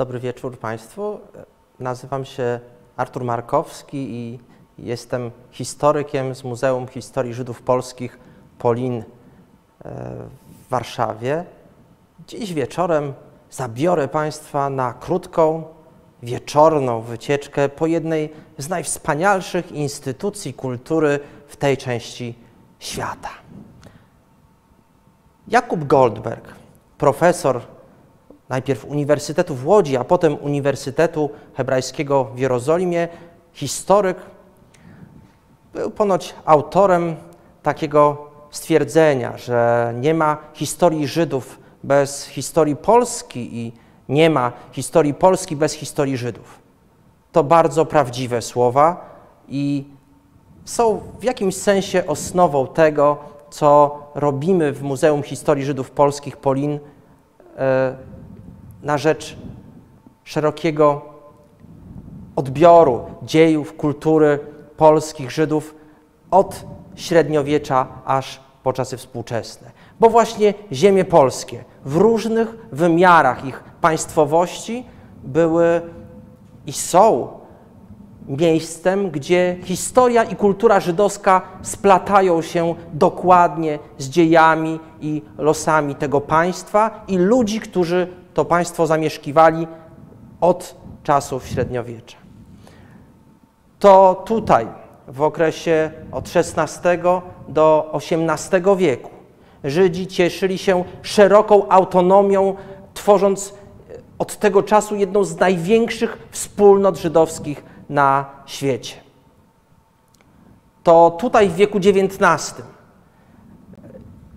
Dobry wieczór Państwu. Nazywam się Artur Markowski i jestem historykiem z Muzeum Historii Żydów Polskich Polin e, w Warszawie. Dziś wieczorem zabiorę Państwa na krótką, wieczorną wycieczkę po jednej z najwspanialszych instytucji kultury w tej części świata. Jakub Goldberg, profesor najpierw Uniwersytetu w Łodzi, a potem Uniwersytetu Hebrajskiego w Jerozolimie, historyk, był ponoć autorem takiego stwierdzenia, że nie ma historii Żydów bez historii Polski i nie ma historii Polski bez historii Żydów. To bardzo prawdziwe słowa i są w jakimś sensie osnową tego, co robimy w Muzeum Historii Żydów Polskich Polin e, na rzecz szerokiego odbioru dziejów, kultury polskich Żydów od średniowiecza aż po czasy współczesne. Bo właśnie ziemie polskie w różnych wymiarach ich państwowości były i są miejscem, gdzie historia i kultura żydowska splatają się dokładnie z dziejami i losami tego państwa i ludzi, którzy to państwo zamieszkiwali od czasów średniowiecza. To tutaj, w okresie od XVI do XVIII wieku, Żydzi cieszyli się szeroką autonomią, tworząc od tego czasu jedną z największych wspólnot żydowskich na świecie. To tutaj w wieku XIX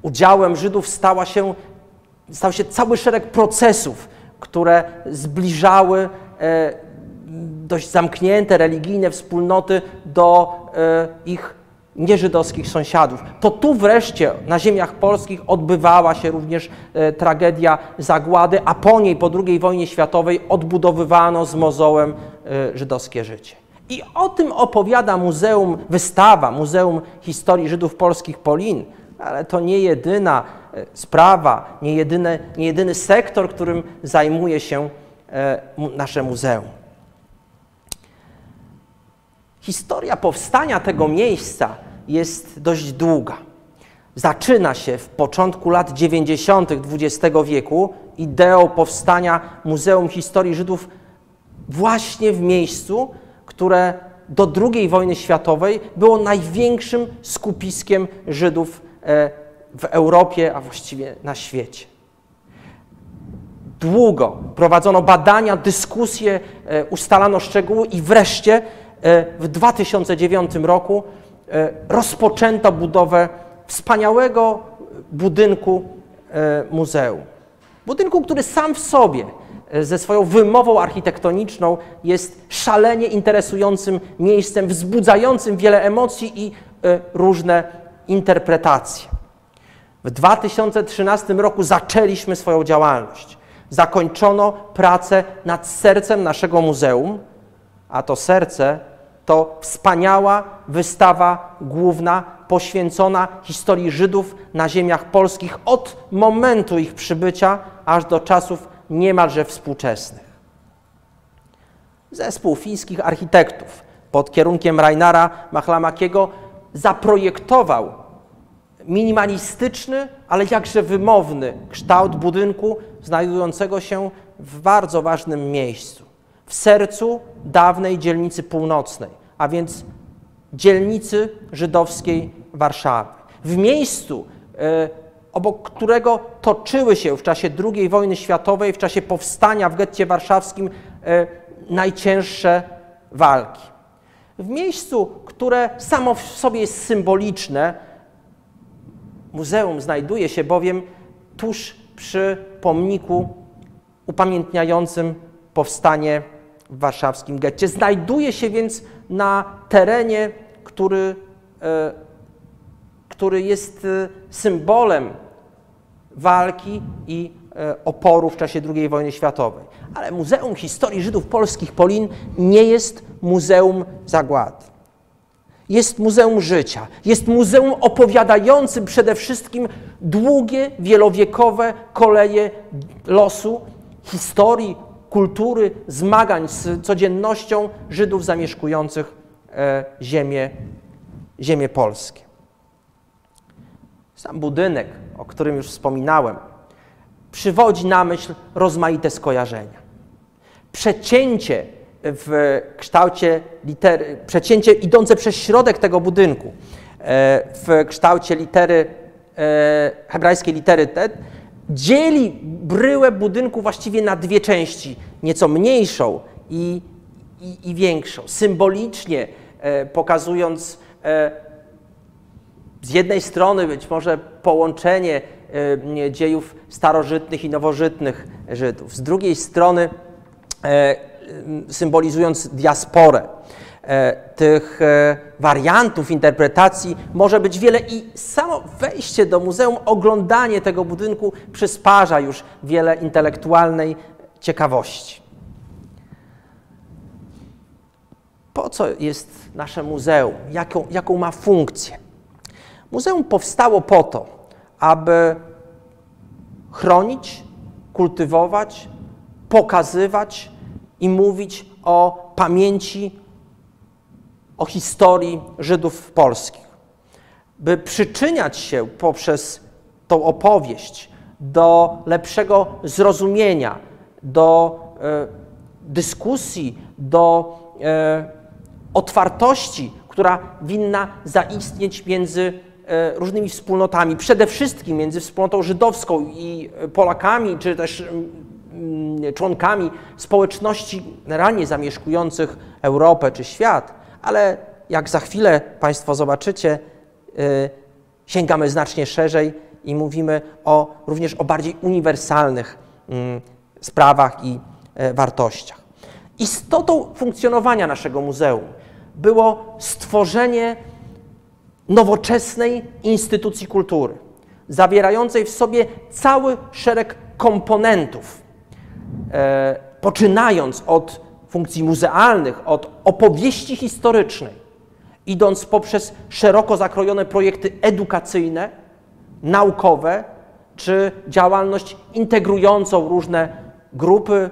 udziałem Żydów stała się, stał się cały szereg procesów, które zbliżały e, dość zamknięte religijne wspólnoty do e, ich nieżydowskich sąsiadów. To tu wreszcie na ziemiach polskich odbywała się również e, tragedia zagłady, a po niej, po II wojnie światowej, odbudowywano z mozołem żydowskie życie. I o tym opowiada muzeum, wystawa Muzeum Historii Żydów Polskich Polin, ale to nie jedyna sprawa, nie jedyny, nie jedyny sektor, którym zajmuje się e, nasze muzeum. Historia powstania tego miejsca jest dość długa. Zaczyna się w początku lat 90. XX wieku ideą powstania Muzeum Historii Żydów właśnie w miejscu, które do II wojny światowej było największym skupiskiem Żydów e, w Europie, a właściwie na świecie. Długo prowadzono badania, dyskusje, e, ustalano szczegóły i wreszcie e, w 2009 roku rozpoczęto budowę wspaniałego budynku muzeum. Budynku, który sam w sobie ze swoją wymową architektoniczną jest szalenie interesującym miejscem, wzbudzającym wiele emocji i e, różne interpretacje. W 2013 roku zaczęliśmy swoją działalność. Zakończono pracę nad sercem naszego muzeum, a to serce to wspaniała wystawa główna poświęcona historii Żydów na ziemiach polskich od momentu ich przybycia aż do czasów niemalże współczesnych. Zespół fińskich architektów pod kierunkiem Rainara Machlamakiego zaprojektował minimalistyczny, ale jakże wymowny kształt budynku znajdującego się w bardzo ważnym miejscu, w sercu dawnej dzielnicy północnej, a więc dzielnicy żydowskiej Warszawy. W miejscu, e, obok którego toczyły się w czasie II wojny światowej, w czasie powstania w getcie warszawskim e, najcięższe walki. W miejscu, które samo w sobie jest symboliczne, muzeum znajduje się bowiem tuż przy pomniku upamiętniającym powstanie w warszawskim getcie. Znajduje się więc na terenie, który, e, który jest e, symbolem walki i e, oporu w czasie II wojny światowej. Ale Muzeum Historii Żydów Polskich Polin nie jest muzeum zagłady. Jest muzeum życia, jest muzeum opowiadającym przede wszystkim długie, wielowiekowe koleje losu, historii, kultury, zmagań z codziennością Żydów zamieszkujących e, ziemię, ziemię polskie. Sam budynek, o którym już wspominałem, przywodzi na myśl rozmaite skojarzenia. Przecięcie w kształcie litery, przecięcie idące przez środek tego budynku. E, w kształcie litery, e, hebrajskiej litery T, dzieli bryłę budynku właściwie na dwie części, nieco mniejszą i, i, i większą, symbolicznie e, pokazując z jednej strony być może połączenie dziejów starożytnych i nowożytnych Żydów, z drugiej strony symbolizując diasporę. E, tych e, wariantów interpretacji może być wiele i samo wejście do muzeum, oglądanie tego budynku przysparza już wiele intelektualnej ciekawości. Po co jest nasze muzeum? Jaką, jaką ma funkcję? Muzeum powstało po to, aby chronić, kultywować, pokazywać i mówić o pamięci, o historii Żydów polskich. By przyczyniać się poprzez tą opowieść do lepszego zrozumienia, do e, dyskusji, do e, otwartości, która winna zaistnieć między e, różnymi wspólnotami, przede wszystkim między wspólnotą żydowską i Polakami, czy też członkami społeczności generalnie zamieszkujących Europę czy świat, ale jak za chwilę Państwo zobaczycie, y, sięgamy znacznie szerzej i mówimy o, również o bardziej uniwersalnych mm, sprawach i e, wartościach. Istotą funkcjonowania naszego muzeum było stworzenie nowoczesnej instytucji kultury, zawierającej w sobie cały szereg komponentów, poczynając od funkcji muzealnych, od opowieści historycznej, idąc poprzez szeroko zakrojone projekty edukacyjne, naukowe, czy działalność integrującą różne grupy,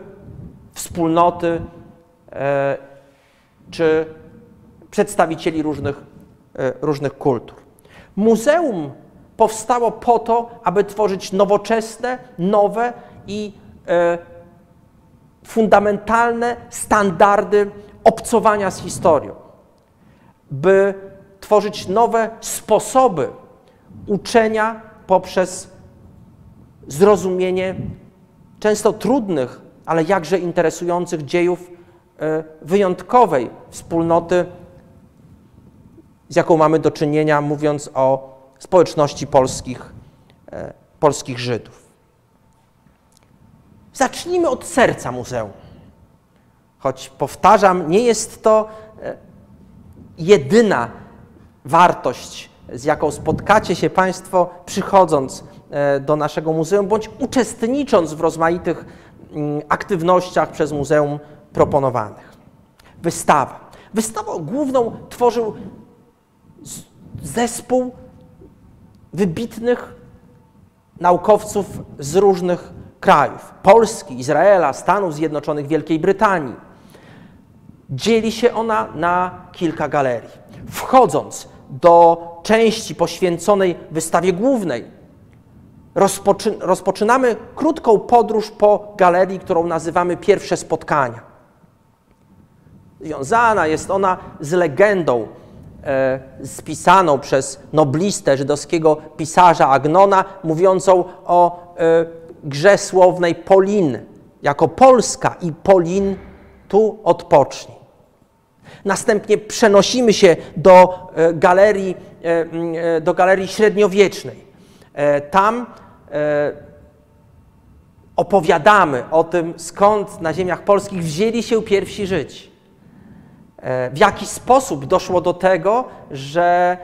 wspólnoty, e, czy przedstawicieli różnych, e, różnych kultur. Muzeum powstało po to, aby tworzyć nowoczesne, nowe i fundamentalne standardy obcowania z historią, by tworzyć nowe sposoby uczenia poprzez zrozumienie często trudnych, ale jakże interesujących dziejów e, wyjątkowej wspólnoty, z jaką mamy do czynienia, mówiąc o społeczności polskich, e, polskich Żydów. Zacznijmy od serca muzeum. Choć powtarzam, nie jest to e, jedyna wartość, z jaką spotkacie się Państwo przychodząc e, do naszego muzeum, bądź uczestnicząc w rozmaitych mm, aktywnościach przez muzeum proponowanych. Wystawa. Wystawę główną tworzył zespół wybitnych naukowców z różnych krajów Polski, Izraela, Stanów Zjednoczonych, Wielkiej Brytanii. Dzieli się ona na kilka galerii. Wchodząc do części poświęconej wystawie głównej, rozpoczy rozpoczynamy krótką podróż po galerii, którą nazywamy Pierwsze Spotkania. Związana jest ona z legendą e, spisaną przez noblistę żydowskiego pisarza Agnona, mówiącą o e, grze słownej Polin, jako Polska i Polin tu odpocznij. Następnie przenosimy się do e, galerii, e, e, do galerii średniowiecznej. Tam opowiadamy o tym, skąd na ziemiach polskich wzięli się pierwsi Żydzi. W jaki sposób doszło do tego, że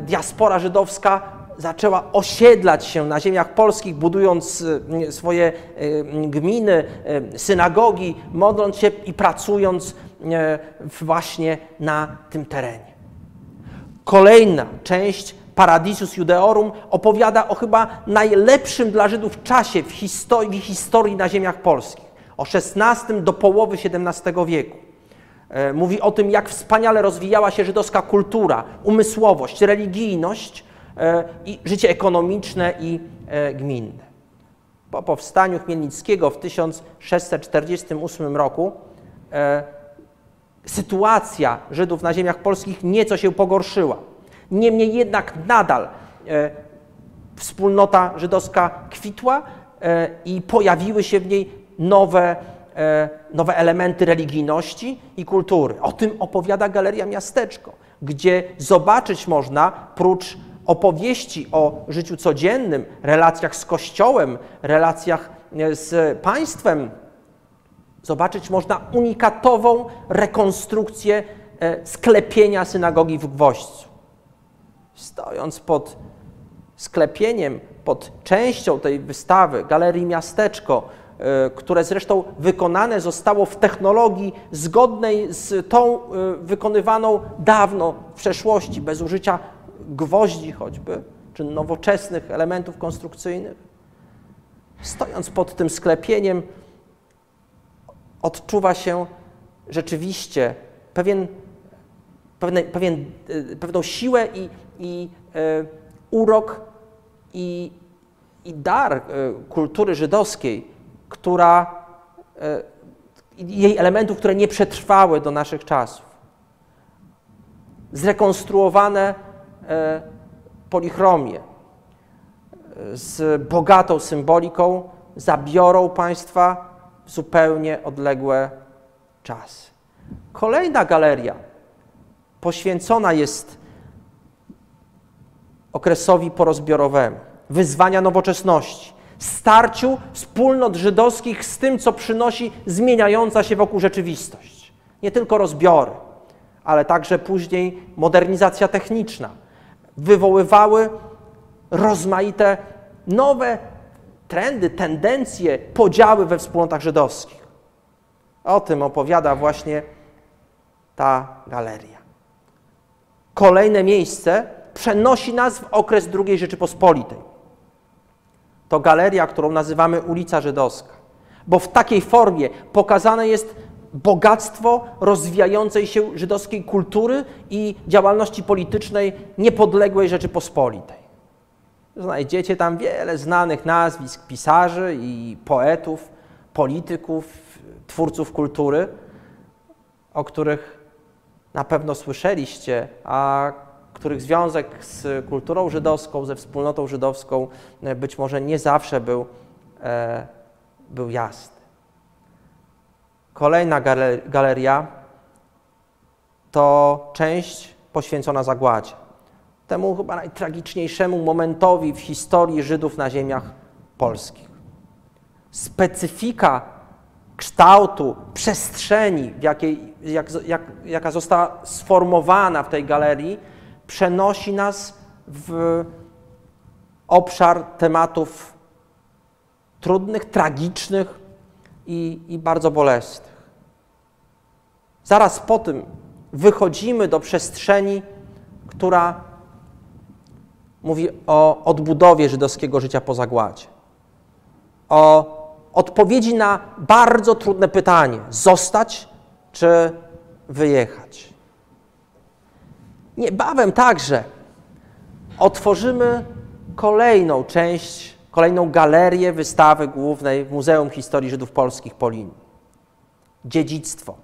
diaspora żydowska zaczęła osiedlać się na ziemiach polskich, budując e, swoje e, gminy, e, synagogi, modląc się i pracując właśnie na tym terenie. Kolejna część Paradisus Judeorum opowiada o chyba najlepszym dla Żydów czasie w historii, w historii na ziemiach polskich. o XVI do połowy XVII wieku. E, mówi o tym, jak wspaniale rozwijała się żydowska kultura, umysłowość, religijność e, i życie ekonomiczne i e, gminne. Po powstaniu Chmielnickiego w 1648 roku sytuacja Żydów na ziemiach polskich nieco się pogorszyła. Niemniej jednak nadal wspólnota żydowska kwitła i pojawiły się w niej nowe E, nowe elementy religijności i kultury. O tym opowiada Galeria Miasteczko, gdzie zobaczyć można, prócz opowieści o życiu codziennym, relacjach z Kościołem, relacjach e, z państwem, zobaczyć można unikatową rekonstrukcję e, sklepienia synagogi w Gwoźdzu. Stojąc pod sklepieniem, pod częścią tej wystawy Galerii Miasteczko, E, które zresztą wykonane zostało w technologii zgodnej z tą wykonywaną dawno w przeszłości, bez użycia gwoździ choćby, czy nowoczesnych elementów konstrukcyjnych. Stojąc pod tym sklepieniem, odczuwa się rzeczywiście pewien, pewien, e, pewną siłę i, i e, urok i, i dar e, kultury żydowskiej, która, e, jej elementów, które nie przetrwały do naszych czasów. Zrekonstruowane e, polichromie e, z bogatą symboliką zabiorą Państwa w zupełnie odległe czasy. Kolejna galeria poświęcona jest okresowi porozbiorowemu, wyzwania nowoczesności starciu wspólnot żydowskich z tym, co przynosi zmieniająca się wokół rzeczywistość. Nie tylko rozbiory, ale także później modernizacja techniczna wywoływały rozmaite nowe trendy, tendencje, podziały we wspólnotach żydowskich. O tym opowiada właśnie ta galeria. Kolejne miejsce przenosi nas w okres II Rzeczypospolitej to galeria, którą nazywamy ulica Żydowska, bo w takiej formie pokazane jest bogactwo rozwijającej się żydowskiej kultury i działalności politycznej niepodległej Rzeczypospolitej. Znajdziecie tam wiele znanych nazwisk pisarzy i poetów, polityków, twórców kultury, o których na pewno słyszeliście, a których związek z kulturą żydowską, ze wspólnotą żydowską e, być może nie zawsze był, e, był jasny. Kolejna galeria to część poświęcona zagładzie. Temu chyba najtragiczniejszemu momentowi w historii Żydów na ziemiach polskich. Specyfika kształtu, przestrzeni, w jakiej, jak, jak, jaka została sformowana w tej galerii, przenosi nas w obszar tematów trudnych, tragicznych i, i bardzo bolesnych. Zaraz po tym wychodzimy do przestrzeni, która mówi o odbudowie żydowskiego życia po zagładzie, o odpowiedzi na bardzo trudne pytanie: zostać czy wyjechać. Niebawem także otworzymy kolejną część, kolejną galerię wystawy głównej w Muzeum Historii Żydów Polskich Polin. Dziedzictwo.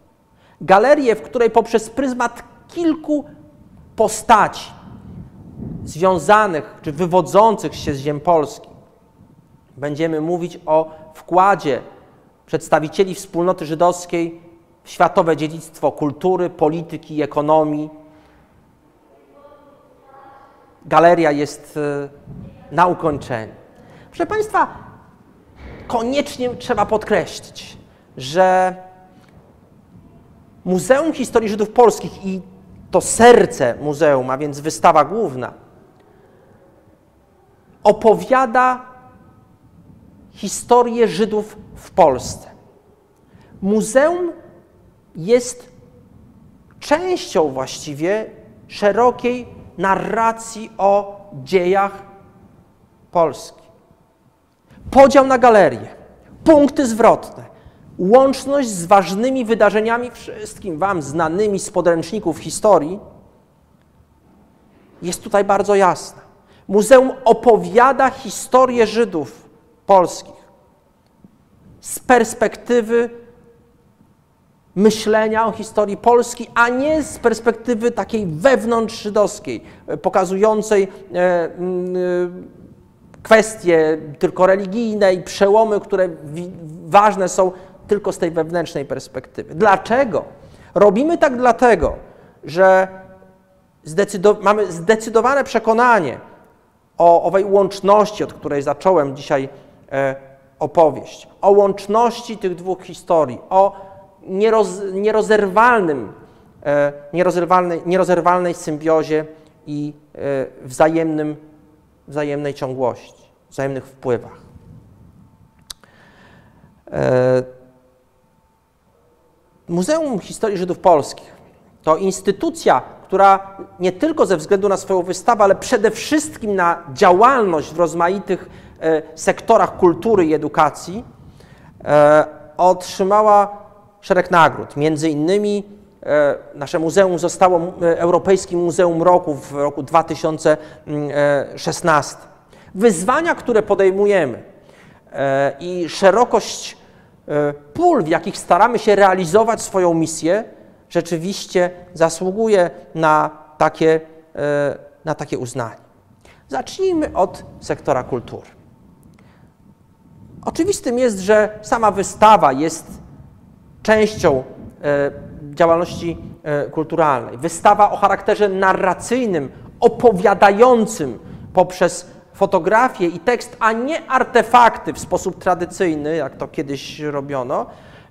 Galerię, w której poprzez pryzmat kilku postaci związanych czy wywodzących się z ziem polskich będziemy mówić o wkładzie przedstawicieli wspólnoty żydowskiej w światowe dziedzictwo kultury, polityki, ekonomii, galeria jest e, na ukończeniu. Proszę Państwa, koniecznie trzeba podkreślić, że Muzeum Historii Żydów Polskich i to serce muzeum, a więc wystawa główna, opowiada historię Żydów w Polsce. Muzeum jest częścią właściwie szerokiej narracji o dziejach Polski. Podział na galerie, punkty zwrotne, łączność z ważnymi wydarzeniami, wszystkim Wam znanymi z podręczników historii, jest tutaj bardzo jasna. Muzeum opowiada historię Żydów polskich z perspektywy myślenia o historii Polski, a nie z perspektywy takiej wewnątrz żydowskiej, pokazującej e, kwestie tylko religijne i przełomy, które ważne są tylko z tej wewnętrznej perspektywy. Dlaczego? Robimy tak dlatego, że zdecydow mamy zdecydowane przekonanie o owej łączności, od której zacząłem dzisiaj e, opowieść, o łączności tych dwóch historii, o nieroz, nierozerwalnym, e, nierozerwalnej, nierozerwalnej symbiozie i e, wzajemnym, wzajemnej ciągłości, wzajemnych wpływach. E, Muzeum Historii Żydów Polskich to instytucja, która nie tylko ze względu na swoją wystawę, ale przede wszystkim na działalność w rozmaitych e, sektorach kultury i edukacji e, otrzymała szereg nagród. Między innymi nasze muzeum zostało Europejskim Muzeum Roku w roku 2016. Wyzwania, które podejmujemy i szerokość E, pól, w jakich staramy się realizować swoją misję, rzeczywiście zasługuje na takie, e, na takie uznanie. Zacznijmy od sektora kultury. Oczywistym jest, że sama wystawa jest częścią e, działalności kulturalnej. Wystawa o charakterze narracyjnym, opowiadającym poprzez fotografię i tekst, a nie artefakty w sposób tradycyjny, jak to kiedyś robiono,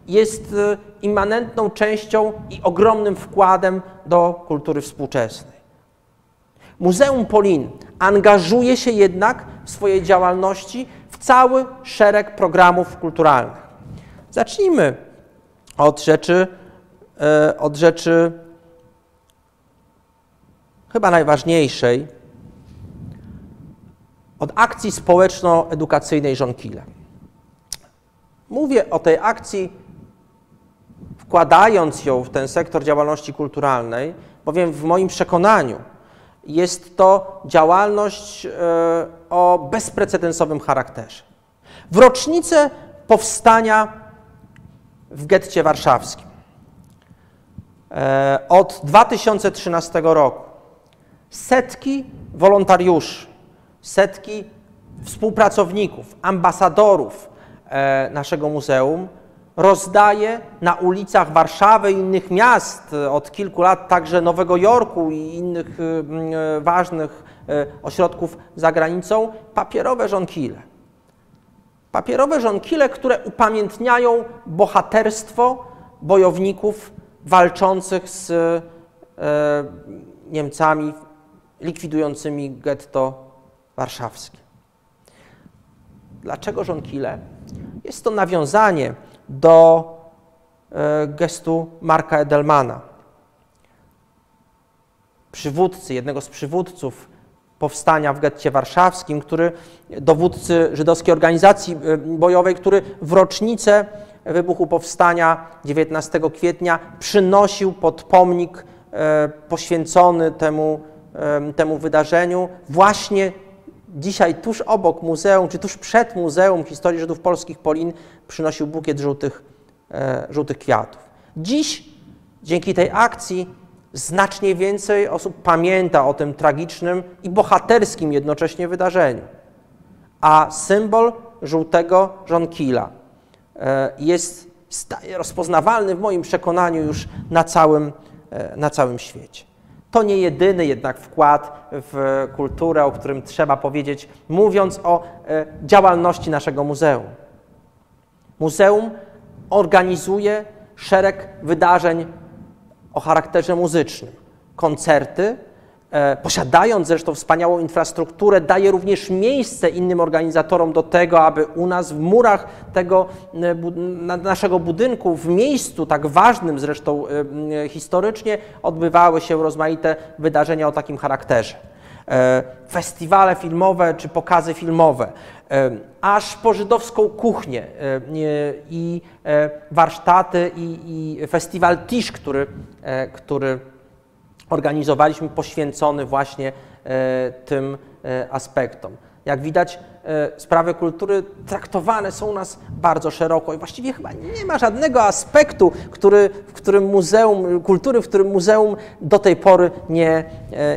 jest e, immanentną częścią i ogromnym wkładem do kultury współczesnej. Muzeum Polin angażuje się jednak w swojej działalności w cały szereg programów kulturalnych. Zacznijmy od rzeczy, e, od rzeczy chyba najważniejszej, od akcji społeczno-edukacyjnej Żonkile. Mówię o tej akcji wkładając ją w ten sektor działalności kulturalnej, bowiem w moim przekonaniu jest to działalność e, o bezprecedensowym charakterze. W rocznicę powstania w getcie warszawskim e, od 2013 roku setki wolontariuszy setki współpracowników, ambasadorów e, naszego muzeum rozdaje na ulicach Warszawy i innych miast, e, od kilku lat także Nowego Jorku i innych e, ważnych ośrodków za granicą, papierowe żonkile. Papierowe żonkile, które upamiętniają bohaterstwo bojowników walczących z Niemcami likwidującymi getto warszawskie. Dlaczego żonkile? Jest to nawiązanie do e, gestu Marka Edelmana, przywódcy, jednego z przywódców powstania w getcie warszawskim, który, dowódcy żydowskiej organizacji e, bojowej, który w rocznicę wybuchu powstania 19 kwietnia przynosił pod pomnik e, poświęcony temu, temu wydarzeniu właśnie dzisiaj tuż obok muzeum, czy tuż przed Muzeum Historii Żydów Polskich Polin przynosił bukiet żółtych, e, żółtych kwiatów. Dziś, dzięki tej akcji, znacznie więcej osób pamięta o tym tragicznym i bohaterskim jednocześnie wydarzeniu. A symbol żółtego żonkila jest rozpoznawalny w moim przekonaniu już na całym, e, na całym świecie. To nie jedyny jednak wkład w kulturę, o którym trzeba powiedzieć, mówiąc o e, działalności naszego muzeum. Muzeum organizuje szereg wydarzeń o charakterze muzycznym, koncerty, E, posiadając zresztą wspaniałą infrastrukturę, daje również miejsce innym organizatorom do tego, aby u nas w murach tego e, naszego budynku, w miejscu tak ważnym zresztą e, historycznie, odbywały się rozmaite wydarzenia o takim charakterze. festiwale filmowe czy pokazy filmowe, aż po żydowską kuchnię i warsztaty i, i festiwal Tisz, który, który organizowaliśmy, poświęcony właśnie tym aspektom. Jak widać, sprawy kultury traktowane są u nas bardzo szeroko i właściwie chyba nie ma żadnego aspektu, który, w którym muzeum, kultury, w którym muzeum do tej pory nie,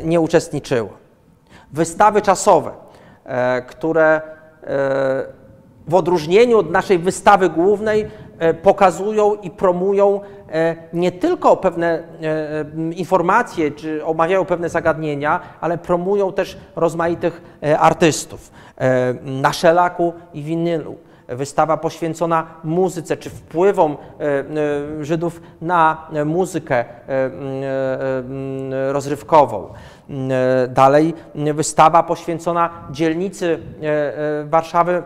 nie uczestniczyło. Wystawy czasowe, które w odróżnieniu od naszej wystawy głównej pokazują i promują nie tylko pewne informacje, czy omawiają pewne zagadnienia, ale promują też rozmaitych artystów. Na szelaku i winylu. Wystawa poświęcona muzyce, czy wpływom Żydów na muzykę rozrywkową. Dalej wystawa poświęcona dzielnicy Warszawy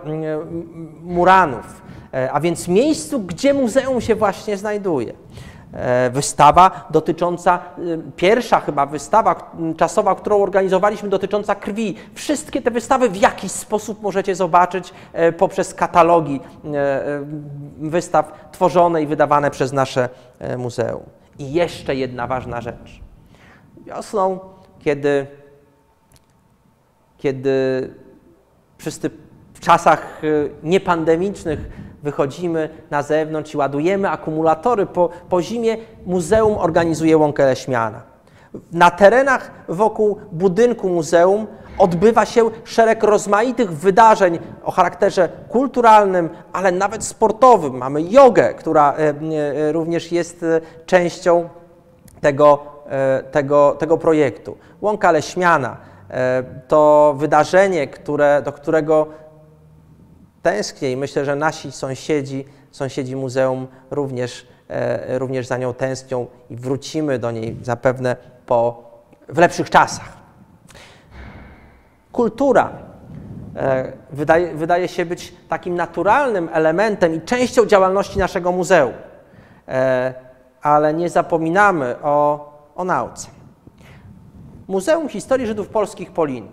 Muranów, a więc miejscu, gdzie muzeum się właśnie znajduje. Wystawa dotycząca, pierwsza chyba wystawa czasowa, którą organizowaliśmy, dotycząca krwi. Wszystkie te wystawy w jakiś sposób możecie zobaczyć poprzez katalogi wystaw tworzone i wydawane przez nasze muzeum. I jeszcze jedna ważna rzecz. Wiosną, kiedy, kiedy wszyscy w czasach niepandemicznych wychodzimy na zewnątrz i ładujemy akumulatory. Po, po zimie muzeum organizuje łąkę leśmiana. Na terenach wokół budynku muzeum odbywa się szereg rozmaitych wydarzeń o charakterze kulturalnym, ale nawet sportowym. Mamy jogę, która e, e, również jest e, częścią tego, tego, tego projektu. Łąka Leśmiana to wydarzenie, które, do którego tęsknię i myślę, że nasi sąsiedzi, sąsiedzi muzeum również, e, również za nią tęsknią i wrócimy do niej zapewne po, w lepszych czasach. Kultura e, wydaje, wydaje się być takim naturalnym elementem i częścią działalności naszego muzeum, e, ale nie zapominamy o, o nauce. Muzeum Historii Żydów Polskich Polin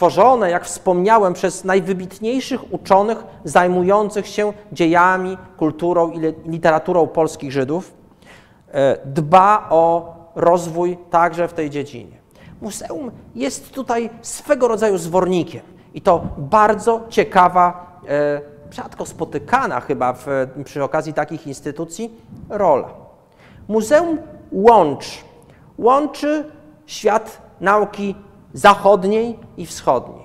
tworzone, jak wspomniałem, przez najwybitniejszych uczonych zajmujących się dziejami, kulturą i literaturą polskich Żydów, e, dba o rozwój także w tej dziedzinie. Muzeum jest tutaj swego rodzaju zwornikiem i to bardzo ciekawa, e, rzadko spotykana chyba w, przy okazji takich instytucji rola. Muzeum łączy, łączy świat nauki zachodniej i wschodniej.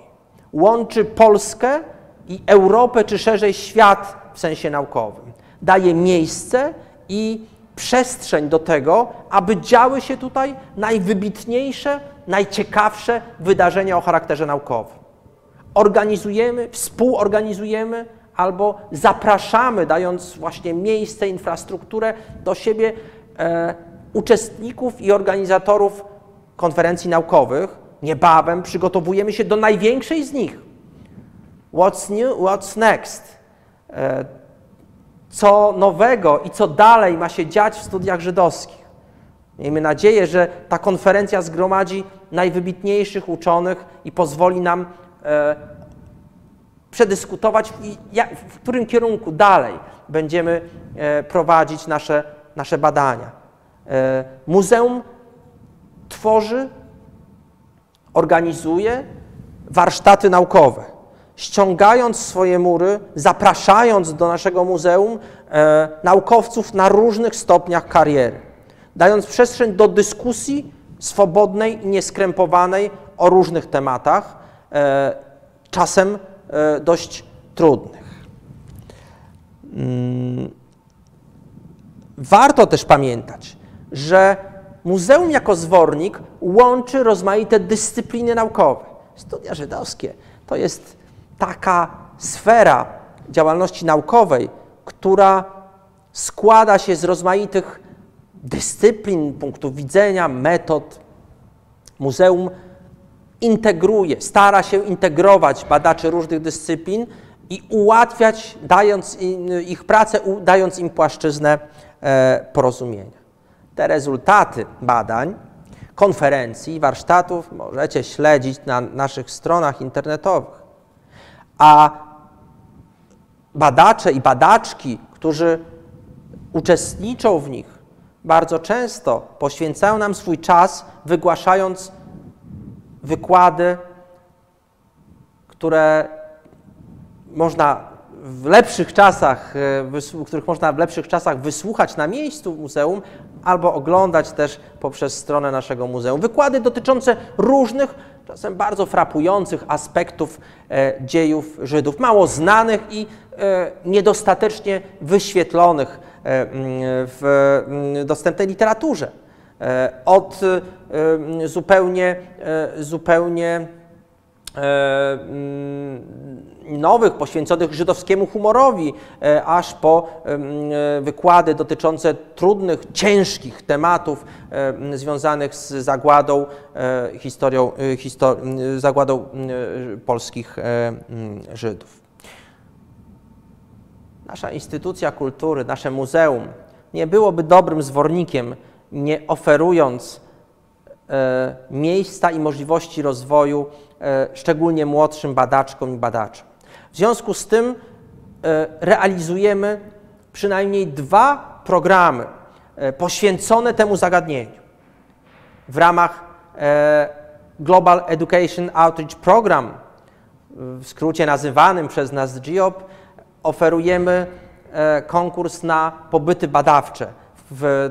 Łączy Polskę i Europę, czy szerzej świat w sensie naukowym. Daje miejsce i przestrzeń do tego, aby działy się tutaj najwybitniejsze, najciekawsze wydarzenia o charakterze naukowym. Organizujemy, współorganizujemy albo zapraszamy, dając właśnie miejsce, infrastrukturę do siebie e, uczestników i organizatorów konferencji naukowych, Niebawem przygotowujemy się do największej z nich. What's new, what's next? E, co nowego i co dalej ma się dziać w studiach żydowskich? Miejmy nadzieję, że ta konferencja zgromadzi najwybitniejszych uczonych i pozwoli nam e, przedyskutować, w którym kierunku dalej będziemy e, prowadzić nasze, nasze badania. Muzeum tworzy organizuje warsztaty naukowe, ściągając swoje mury, zapraszając do naszego muzeum e, naukowców na różnych stopniach kariery, dając przestrzeń do dyskusji swobodnej i nieskrępowanej o różnych tematach, e, czasem e, dość trudnych. Mm. Warto też pamiętać, że Muzeum jako zwornik łączy rozmaite dyscypliny naukowe. Studia żydowskie to jest taka sfera działalności naukowej, która składa się z rozmaitych dyscyplin, punktów widzenia, metod. Muzeum integruje, stara się integrować badaczy różnych dyscyplin i ułatwiać, dając ich pracę, dając im płaszczyznę e, porozumienia te rezultaty badań, konferencji, warsztatów możecie śledzić na naszych stronach internetowych. A badacze i badaczki, którzy uczestniczą w nich, bardzo często poświęcają nam swój czas, wygłaszając wykłady, które można w lepszych czasach, e, których można w lepszych czasach wysłuchać na miejscu w muzeum, albo oglądać też poprzez stronę naszego muzeum. Wykłady dotyczące różnych, czasem bardzo frapujących aspektów e, dziejów Żydów, mało znanych i e, niedostatecznie wyświetlonych w dostępnej literaturze. Od zupełnie, zupełnie nowych, poświęconych żydowskiemu humorowi, e, aż po e, wykłady dotyczące trudnych, ciężkich tematów e, związanych z zagładą, historią, histor zagładą polskich Żydów. Nasza instytucja kultury, nasze muzeum nie byłoby dobrym zwornikiem, nie oferując miejsca i możliwości rozwoju szczególnie młodszym badaczkom i badaczom. W związku z tym e, realizujemy przynajmniej dwa programy e, poświęcone temu zagadnieniu. W ramach e, Global Education Outreach Program, w skrócie nazywanym przez nas GIOP, oferujemy konkurs na pobyty badawcze w,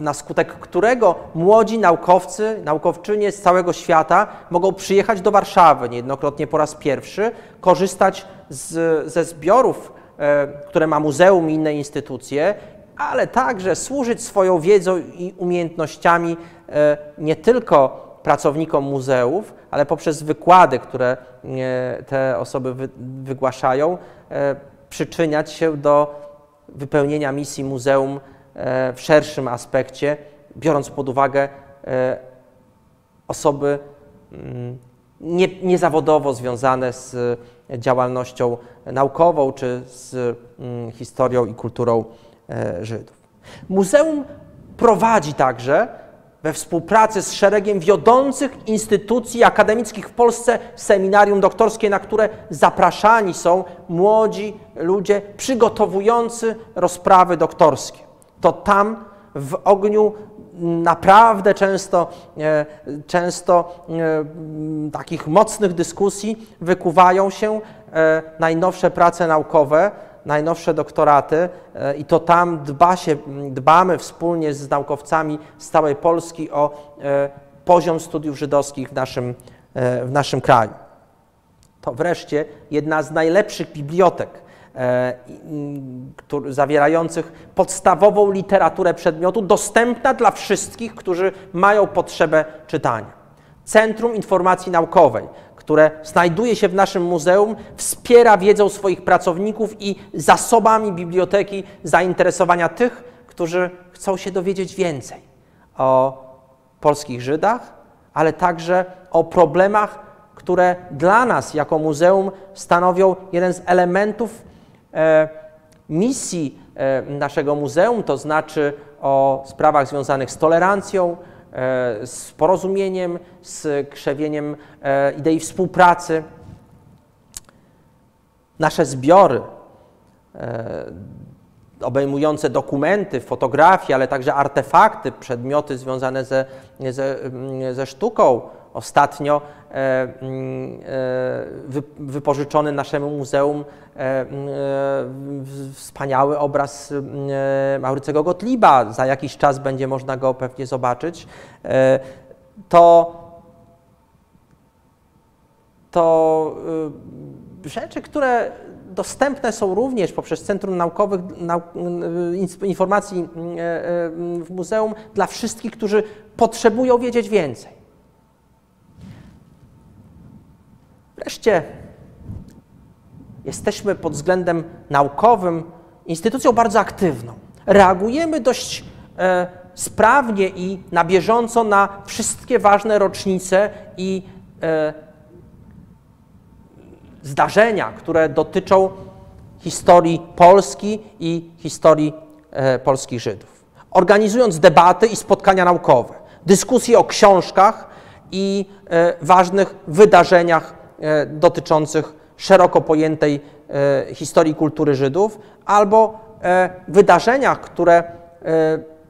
na skutek którego młodzi naukowcy, naukowczynie z całego świata mogą przyjechać do Warszawy niejednokrotnie po raz pierwszy, korzystać z, ze zbiorów, e, które ma muzeum i inne instytucje, ale także służyć swoją wiedzą i umiejętnościami e, nie tylko pracownikom muzeów, ale poprzez wykłady, które e, te osoby wy, wygłaszają, przyczyniać się do wypełnienia misji muzeum w szerszym aspekcie, biorąc pod uwagę e, osoby mm, nie, niezawodowo związane z działalnością naukową czy z mm, historią i kulturą e, Żydów. Muzeum prowadzi także we współpracy z szeregiem wiodących instytucji akademickich w Polsce seminarium doktorskie, na które zapraszani są młodzi ludzie przygotowujący rozprawy doktorskie to tam w ogniu naprawdę często, e, często e, takich mocnych dyskusji wykuwają się e, najnowsze prace naukowe, najnowsze doktoraty i to tam dba się, dbamy wspólnie z naukowcami z całej Polski o poziom studiów żydowskich w naszym, w naszym kraju. To wreszcie jedna z najlepszych bibliotek zawierających podstawową literaturę przedmiotu, dostępna dla wszystkich, którzy mają potrzebę czytania. Centrum Informacji Naukowej, które znajduje się w naszym muzeum, wspiera wiedzą swoich pracowników i zasobami biblioteki zainteresowania tych, którzy chcą się dowiedzieć więcej o polskich Żydach, ale także o problemach, które dla nas jako muzeum stanowią jeden z elementów E, misji e, naszego muzeum, to znaczy o sprawach związanych z tolerancją, e, z porozumieniem, z krzewieniem idei współpracy. Nasze zbiory obejmujące dokumenty, fotografie, ale także artefakty, przedmioty związane ze, ze, ze sztuką, Ostatnio e, mm, e, wypożyczony naszemu muzeum e, wspaniały obraz Maurycego Gottlieba. Za jakiś czas będzie można go pewnie zobaczyć. To, to rzeczy, które dostępne są również poprzez Centrum Naukowych Nau Informacji w Muzeum dla wszystkich, którzy potrzebują wiedzieć więcej. Wreszcie jesteśmy pod względem naukowym instytucją bardzo aktywną. Reagujemy dość e, sprawnie i na bieżąco na wszystkie ważne rocznice i e, zdarzenia, które dotyczą historii Polski i historii e, polskich Żydów. Organizując debaty i spotkania naukowe, dyskusje o książkach i e, ważnych wydarzeniach dotyczących szeroko pojętej e, historii kultury Żydów, albo wydarzeniach, które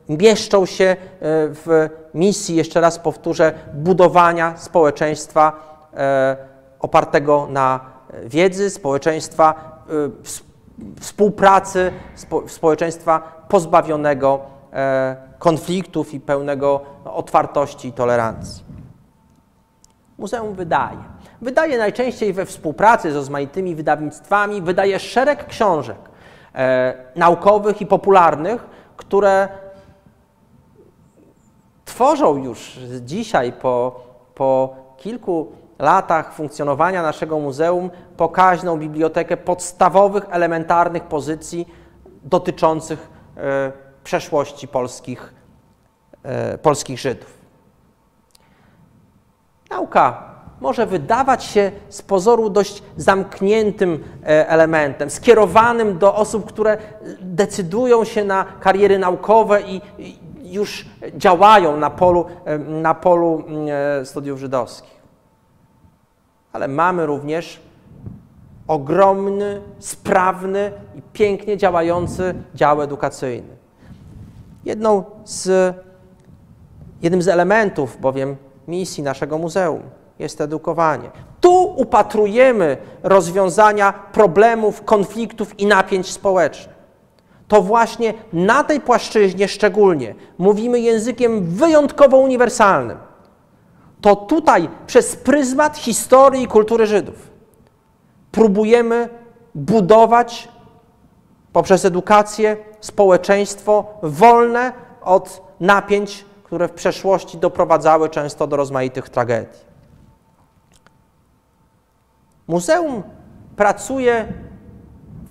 mieszczą się w misji, jeszcze raz powtórzę, budowania społeczeństwa opartego na wiedzy, społeczeństwa współpracy, społeczeństwa pozbawionego konfliktów i pełnego otwartości i tolerancji. Muzeum wydaje. Wydaje najczęściej we współpracy z rozmaitymi wydawnictwami, wydaje szereg książek e, naukowych i popularnych, które tworzą już dzisiaj po, po kilku latach funkcjonowania naszego muzeum pokaźną bibliotekę podstawowych, elementarnych pozycji dotyczących e, przeszłości polskich, e, polskich Żydów. Nauka może wydawać się z pozoru dość zamkniętym e, elementem, skierowanym do osób, które decydują się na kariery naukowe i już działają na polu, e, na polu e, studiów żydowskich. Ale mamy również ogromny, sprawny i pięknie działający dział edukacyjny. Z, jednym z elementów bowiem misji naszego muzeum jest edukowanie. Tu upatrujemy rozwiązania problemów, konfliktów i napięć społecznych. To właśnie na tej płaszczyźnie szczególnie mówimy językiem wyjątkowo uniwersalnym. To tutaj przez pryzmat historii i kultury Żydów próbujemy budować poprzez edukację społeczeństwo wolne od napięć które w przeszłości doprowadzały często do rozmaitych tragedii. Muzeum pracuje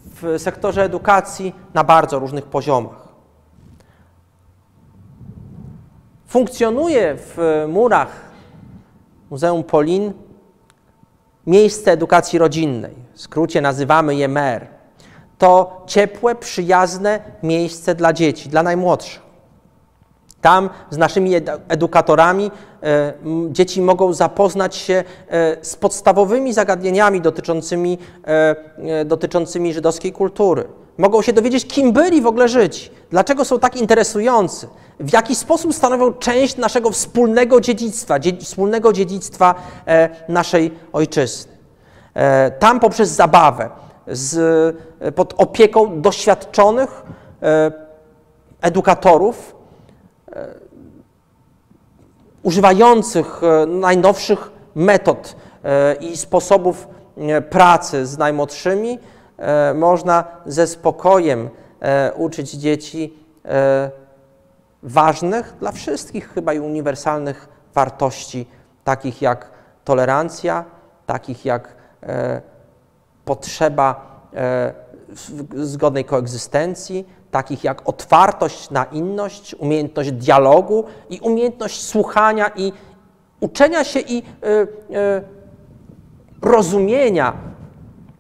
w sektorze edukacji na bardzo różnych poziomach. Funkcjonuje w murach Muzeum Polin miejsce edukacji rodzinnej. W skrócie nazywamy je MER. To ciepłe, przyjazne miejsce dla dzieci, dla najmłodszych. Tam z naszymi edukatorami e, dzieci mogą zapoznać się e, z podstawowymi zagadnieniami dotyczącymi, e, dotyczącymi żydowskiej kultury. Mogą się dowiedzieć, kim byli w ogóle Żydzi, dlaczego są tak interesujący, w jaki sposób stanowią część naszego wspólnego dziedzictwa, wspólnego dziedzictwa naszej ojczyzny. Tam poprzez zabawę, z, pod opieką doświadczonych edukatorów, używających e, najnowszych metod e, i sposobów e, pracy z najmłodszymi, można ze spokojem uczyć dzieci ważnych dla wszystkich chyba i uniwersalnych wartości, takich jak tolerancja, takich jak potrzeba zgodnej koegzystencji, takich jak otwartość na inność, umiejętność dialogu i umiejętność słuchania i uczenia się i y, y, rozumienia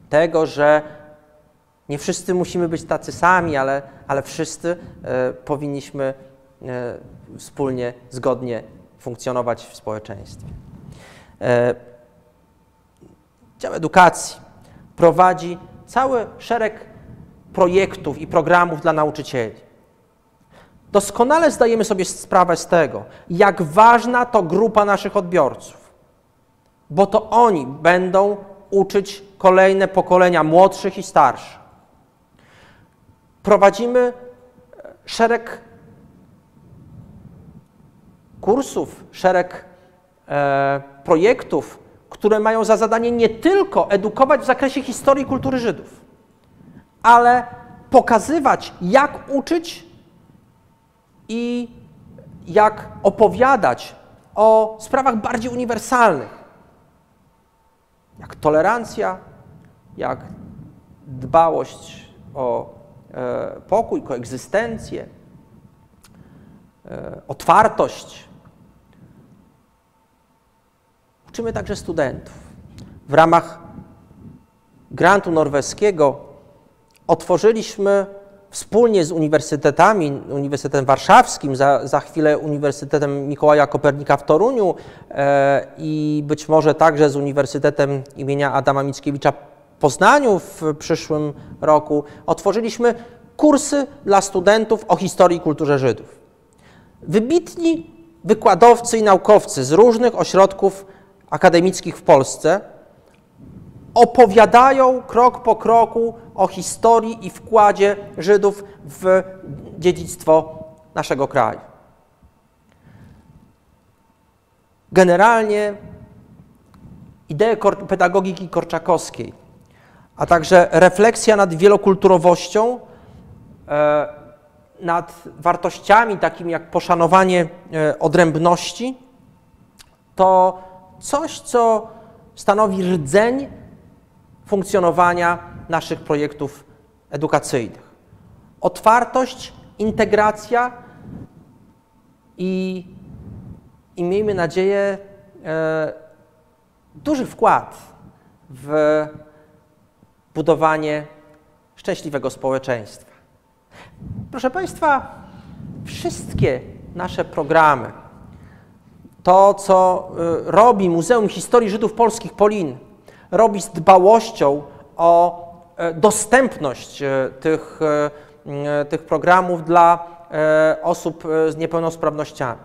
tego, że nie wszyscy musimy być tacy sami, ale, ale wszyscy y, powinniśmy y, wspólnie, zgodnie funkcjonować w społeczeństwie. Y, dział edukacji prowadzi cały szereg projektów i programów dla nauczycieli. Doskonale zdajemy sobie sprawę z tego, jak ważna to grupa naszych odbiorców, bo to oni będą uczyć kolejne pokolenia młodszych i starszych. Prowadzimy e, szereg kursów, szereg e, projektów, które mają za zadanie nie tylko edukować w zakresie historii i kultury Żydów, ale pokazywać, jak uczyć i jak opowiadać o sprawach bardziej uniwersalnych, jak tolerancja, jak dbałość o e, pokój, koegzystencję, e, otwartość. Uczymy także studentów. W ramach grantu norweskiego otworzyliśmy wspólnie z uniwersytetami, Uniwersytetem Warszawskim, za, za chwilę Uniwersytetem Mikołaja Kopernika w Toruniu e, i być może także z Uniwersytetem imienia Adama Mickiewicza w Poznaniu w przyszłym roku, otworzyliśmy kursy dla studentów o historii i kulturze Żydów. Wybitni wykładowcy i naukowcy z różnych ośrodków akademickich w Polsce opowiadają krok po kroku o historii i wkładzie Żydów w dziedzictwo naszego kraju. Generalnie idee pedagogiki korczakowskiej, a także refleksja nad wielokulturowością, e, nad wartościami takimi jak poszanowanie e, odrębności, to coś, co stanowi rdzeń funkcjonowania naszych projektów edukacyjnych. Otwartość, integracja i, i miejmy nadzieję, e, duży wkład w budowanie szczęśliwego społeczeństwa. Proszę Państwa, wszystkie nasze programy, to co y, robi Muzeum Historii Żydów Polskich Polin, robi z dbałością o e, dostępność e, tych, e, tych programów dla osób z niepełnosprawnościami.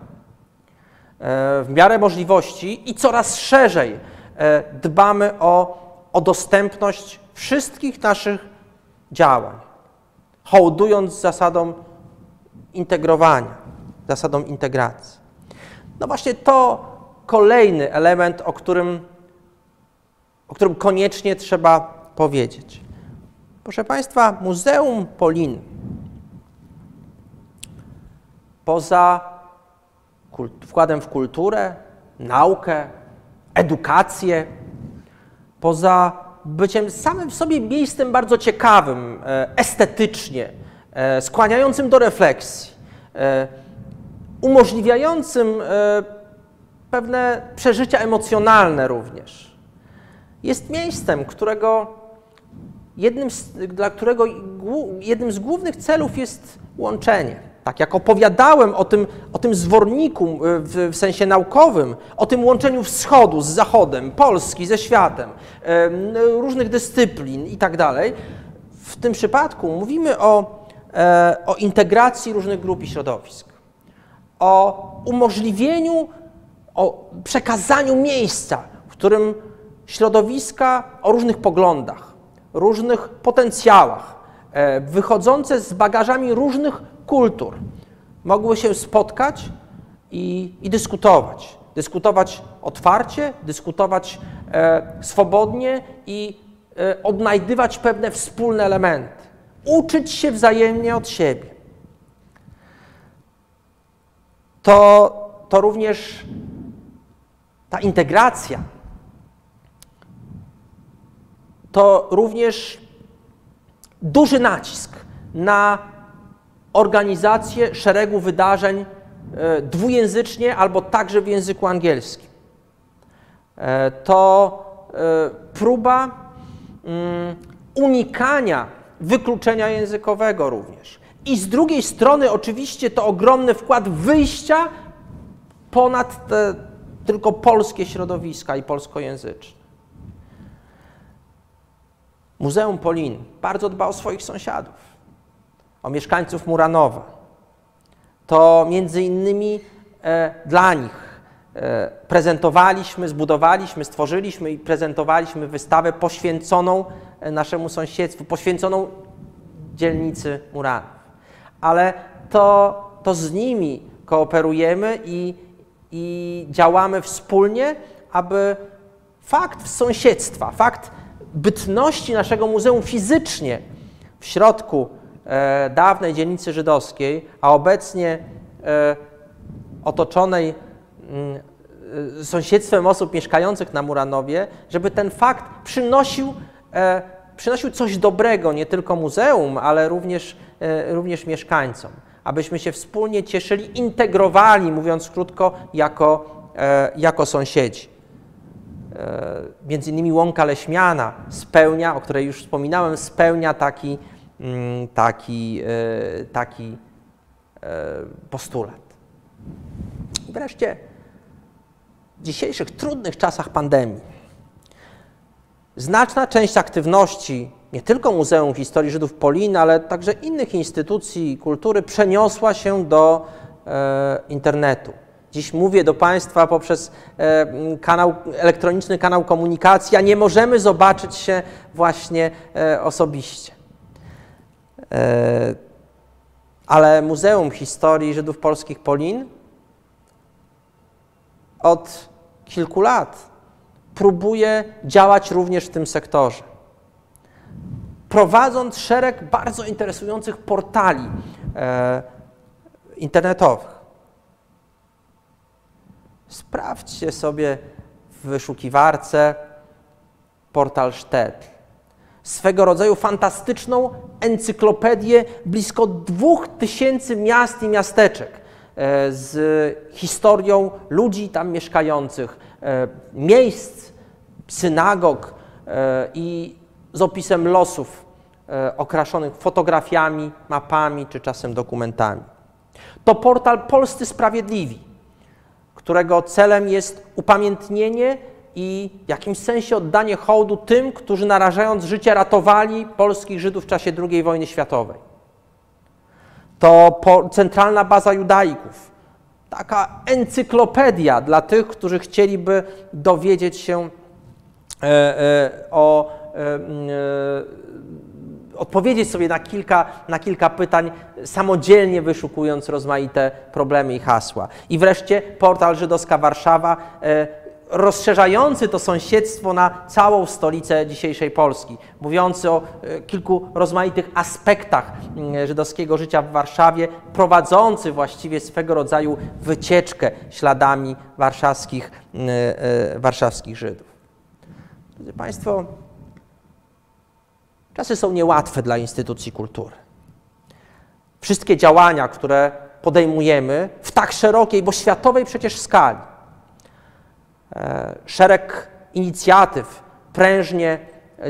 W miarę możliwości i coraz szerzej dbamy o, o dostępność wszystkich naszych działań, hołdując zasadom integrowania, zasadom integracji. No właśnie to kolejny element, o którym o którym koniecznie trzeba powiedzieć. Proszę Państwa, Muzeum Polin poza wkładem w kulturę, naukę, edukację, poza byciem samym w sobie miejscem bardzo ciekawym, e, estetycznie, e, skłaniającym do refleksji, e, umożliwiającym pewne przeżycia emocjonalne również jest miejscem, którego jednym z, dla którego jednym z głównych celów jest łączenie. Tak jak opowiadałem o tym, o tym zworniku e, w, w, sensie naukowym, o tym łączeniu wschodu z zachodem, Polski ze światem, e, różnych dyscyplin i tak dalej, w tym przypadku mówimy o, e, o integracji różnych grup i środowisk, o umożliwieniu, o przekazaniu miejsca, w którym środowiska o różnych poglądach, różnych potencjałach, e, wychodzące z bagażami różnych kultur, mogły się spotkać i, i dyskutować. Dyskutować otwarcie, dyskutować e, swobodnie i e, odnajdywać pewne wspólne elementy. Uczyć się wzajemnie od siebie. To, to również ta integracja to również duży nacisk na organizację szeregu wydarzeń e, dwujęzycznie albo także w języku angielskim. E, to e, próba mm, unikania wykluczenia językowego również. I z drugiej strony oczywiście to ogromny wkład wyjścia ponad te tylko polskie środowiska i polskojęzyczne. Muzeum Polin bardzo dba o swoich sąsiadów, o mieszkańców Muranowa. To między innymi e, dla nich e, prezentowaliśmy, zbudowaliśmy, stworzyliśmy i prezentowaliśmy wystawę poświęconą e, naszemu sąsiedztwu, poświęconą dzielnicy Muranów. Ale to, to z nimi kooperujemy i, i działamy wspólnie, aby fakt sąsiedztwa, fakt bytności naszego muzeum fizycznie w środku e, dawnej dzielnicy żydowskiej, a obecnie e, otoczonej mm, e, sąsiedztwem osób mieszkających na Muranowie, żeby ten fakt przynosił, e, przynosił coś dobrego nie tylko muzeum, ale również, e, również mieszkańcom. Abyśmy się wspólnie cieszyli, integrowali, mówiąc krótko, jako, e, jako sąsiedzi. E, między innymi łąka leśmiana spełnia, o której już wspominałem, spełnia taki, mm, taki, taki postulat. I wreszcie w dzisiejszych trudnych czasach pandemii znaczna część aktywności nie tylko Muzeum Historii Żydów Polin, ale także innych instytucji kultury przeniosła się do e, internetu. Dziś mówię do Państwa poprzez e, kanał, elektroniczny kanał komunikacji, a nie możemy zobaczyć się właśnie e, osobiście. E, ale Muzeum Historii Żydów Polskich Polin od kilku lat próbuje działać również w tym sektorze. Prowadząc szereg bardzo interesujących portali internetowych. Sprawdźcie sobie w wyszukiwarce portal Sztetl. Swego rodzaju fantastyczną encyklopedię blisko dwóch tysięcy miast i miasteczek e, z historią ludzi tam mieszkających, e, miejsc, synagog e, i z opisem losów okraszonych fotografiami, mapami czy czasem dokumentami. To portal Polscy Sprawiedliwi którego celem jest upamiętnienie i w jakimś sensie oddanie hołdu tym, którzy narażając życie ratowali polskich Żydów w czasie II wojny światowej. To centralna baza judaików, taka encyklopedia dla tych, którzy chcieliby dowiedzieć się e, e, o e, odpowiedzieć sobie na kilka, na kilka pytań, samodzielnie wyszukując rozmaite problemy i hasła. I wreszcie portal Żydowska Warszawa, e, rozszerzający to sąsiedztwo na całą stolicę dzisiejszej Polski, mówiący o e, kilku rozmaitych aspektach mm, żydowskiego życia w Warszawie, prowadzący właściwie swego rodzaju wycieczkę śladami warszawskich, mm, e, warszawskich Żydów. Drodzy Państwo, Czasy są niełatwe dla instytucji kultury. Wszystkie działania, które podejmujemy w tak szerokiej, bo światowej przecież skali, e, szereg inicjatyw prężnie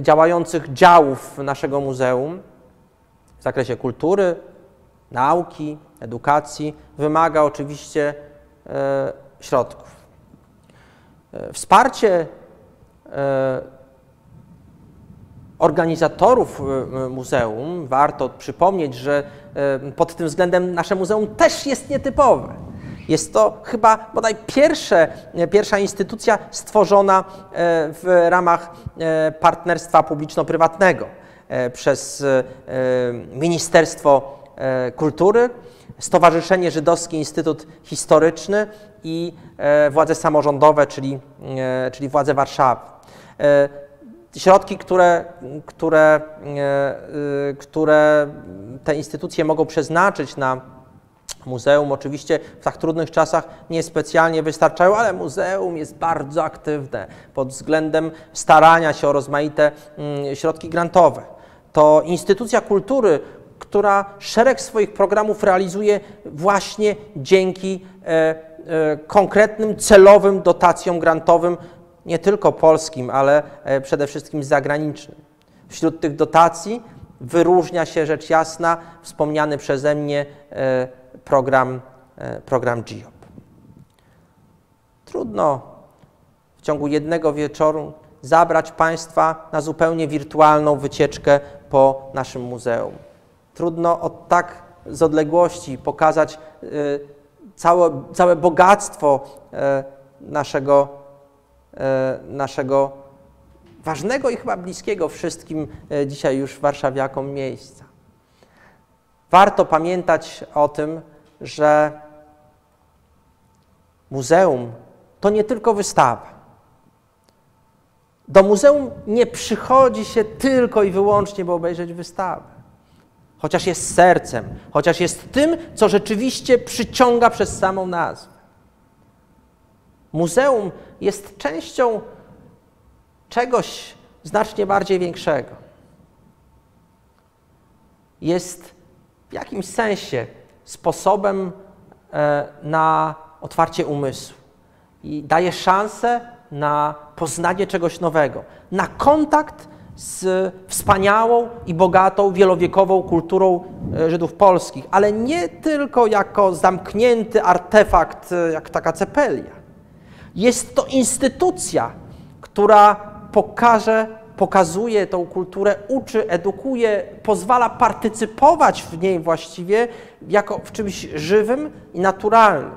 działających działów naszego muzeum w zakresie kultury, nauki, edukacji wymaga oczywiście e, środków. E, wsparcie organizatorów e, e, muzeum warto przypomnieć, że e, pod tym względem nasze muzeum też jest nietypowe. Jest to chyba bodaj pierwsze, pierwsza instytucja stworzona w ramach partnerstwa publiczno-prywatnego przez Ministerstwo Kultury, Stowarzyszenie Żydowski Instytut Historyczny i władze samorządowe, czyli, czyli władze Warszawy środki, które, które, e, y, które te instytucje mogą przeznaczyć na muzeum, oczywiście w tak trudnych czasach niespecjalnie wystarczają, ale muzeum jest bardzo aktywne pod względem starania się o rozmaite mm, środki grantowe. To instytucja kultury, która szereg swoich programów realizuje właśnie dzięki e, e, konkretnym celowym dotacjom grantowym nie tylko polskim, ale e, przede wszystkim zagranicznym. Wśród tych dotacji wyróżnia się rzecz jasna wspomniany przeze mnie e, program, e, program GIOP. Trudno w ciągu jednego wieczoru zabrać Państwa na zupełnie wirtualną wycieczkę po naszym muzeum. Trudno od tak z odległości pokazać całe, całe bogactwo naszego naszego ważnego i chyba bliskiego wszystkim e, dzisiaj już warszawiakom miejsca. Warto pamiętać o tym, że muzeum to nie tylko wystawa. Do muzeum nie przychodzi się tylko i wyłącznie, by obejrzeć wystawę. Chociaż jest sercem, chociaż jest tym, co rzeczywiście przyciąga przez samą nazwę. Muzeum jest częścią czegoś znacznie bardziej większego. Jest w jakimś sensie sposobem e, na otwarcie umysłu i daje szansę na poznanie czegoś nowego, na kontakt z wspaniałą i bogatą, wielowiekową kulturą e, Żydów polskich, ale nie tylko jako zamknięty artefakt, e, jak taka cepelia. Jest to instytucja, która pokaże, pokazuje tą kulturę, uczy, edukuje, pozwala partycypować w niej właściwie jako w czymś żywym i naturalnym.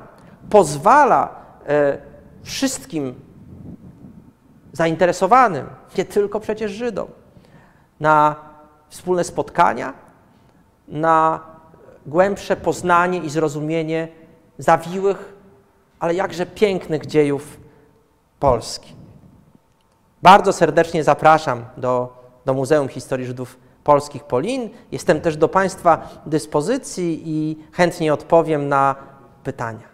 Pozwala e, wszystkim zainteresowanym, nie tylko przecież Żydom, na wspólne spotkania, na głębsze poznanie i zrozumienie zawiłych, ale jakże pięknych dziejów Polski. Bardzo serdecznie zapraszam do, do Muzeum Historii Żydów Polskich Polin. Jestem też do Państwa dyspozycji i chętnie odpowiem na pytania.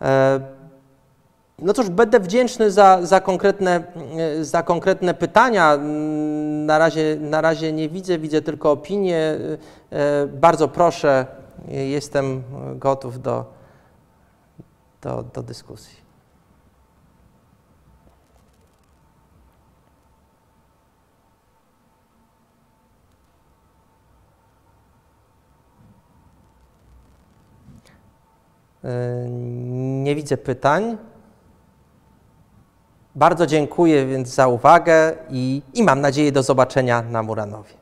E, no cóż, będę wdzięczny za, za, konkretne, e, za konkretne pytania. Na razie, na razie nie widzę, widzę tylko opinie. E, bardzo proszę, jestem gotów do, do, do dyskusji. Nie widzę pytań. Bardzo dziękuję więc za uwagę i, i mam nadzieję do zobaczenia na Muranowie.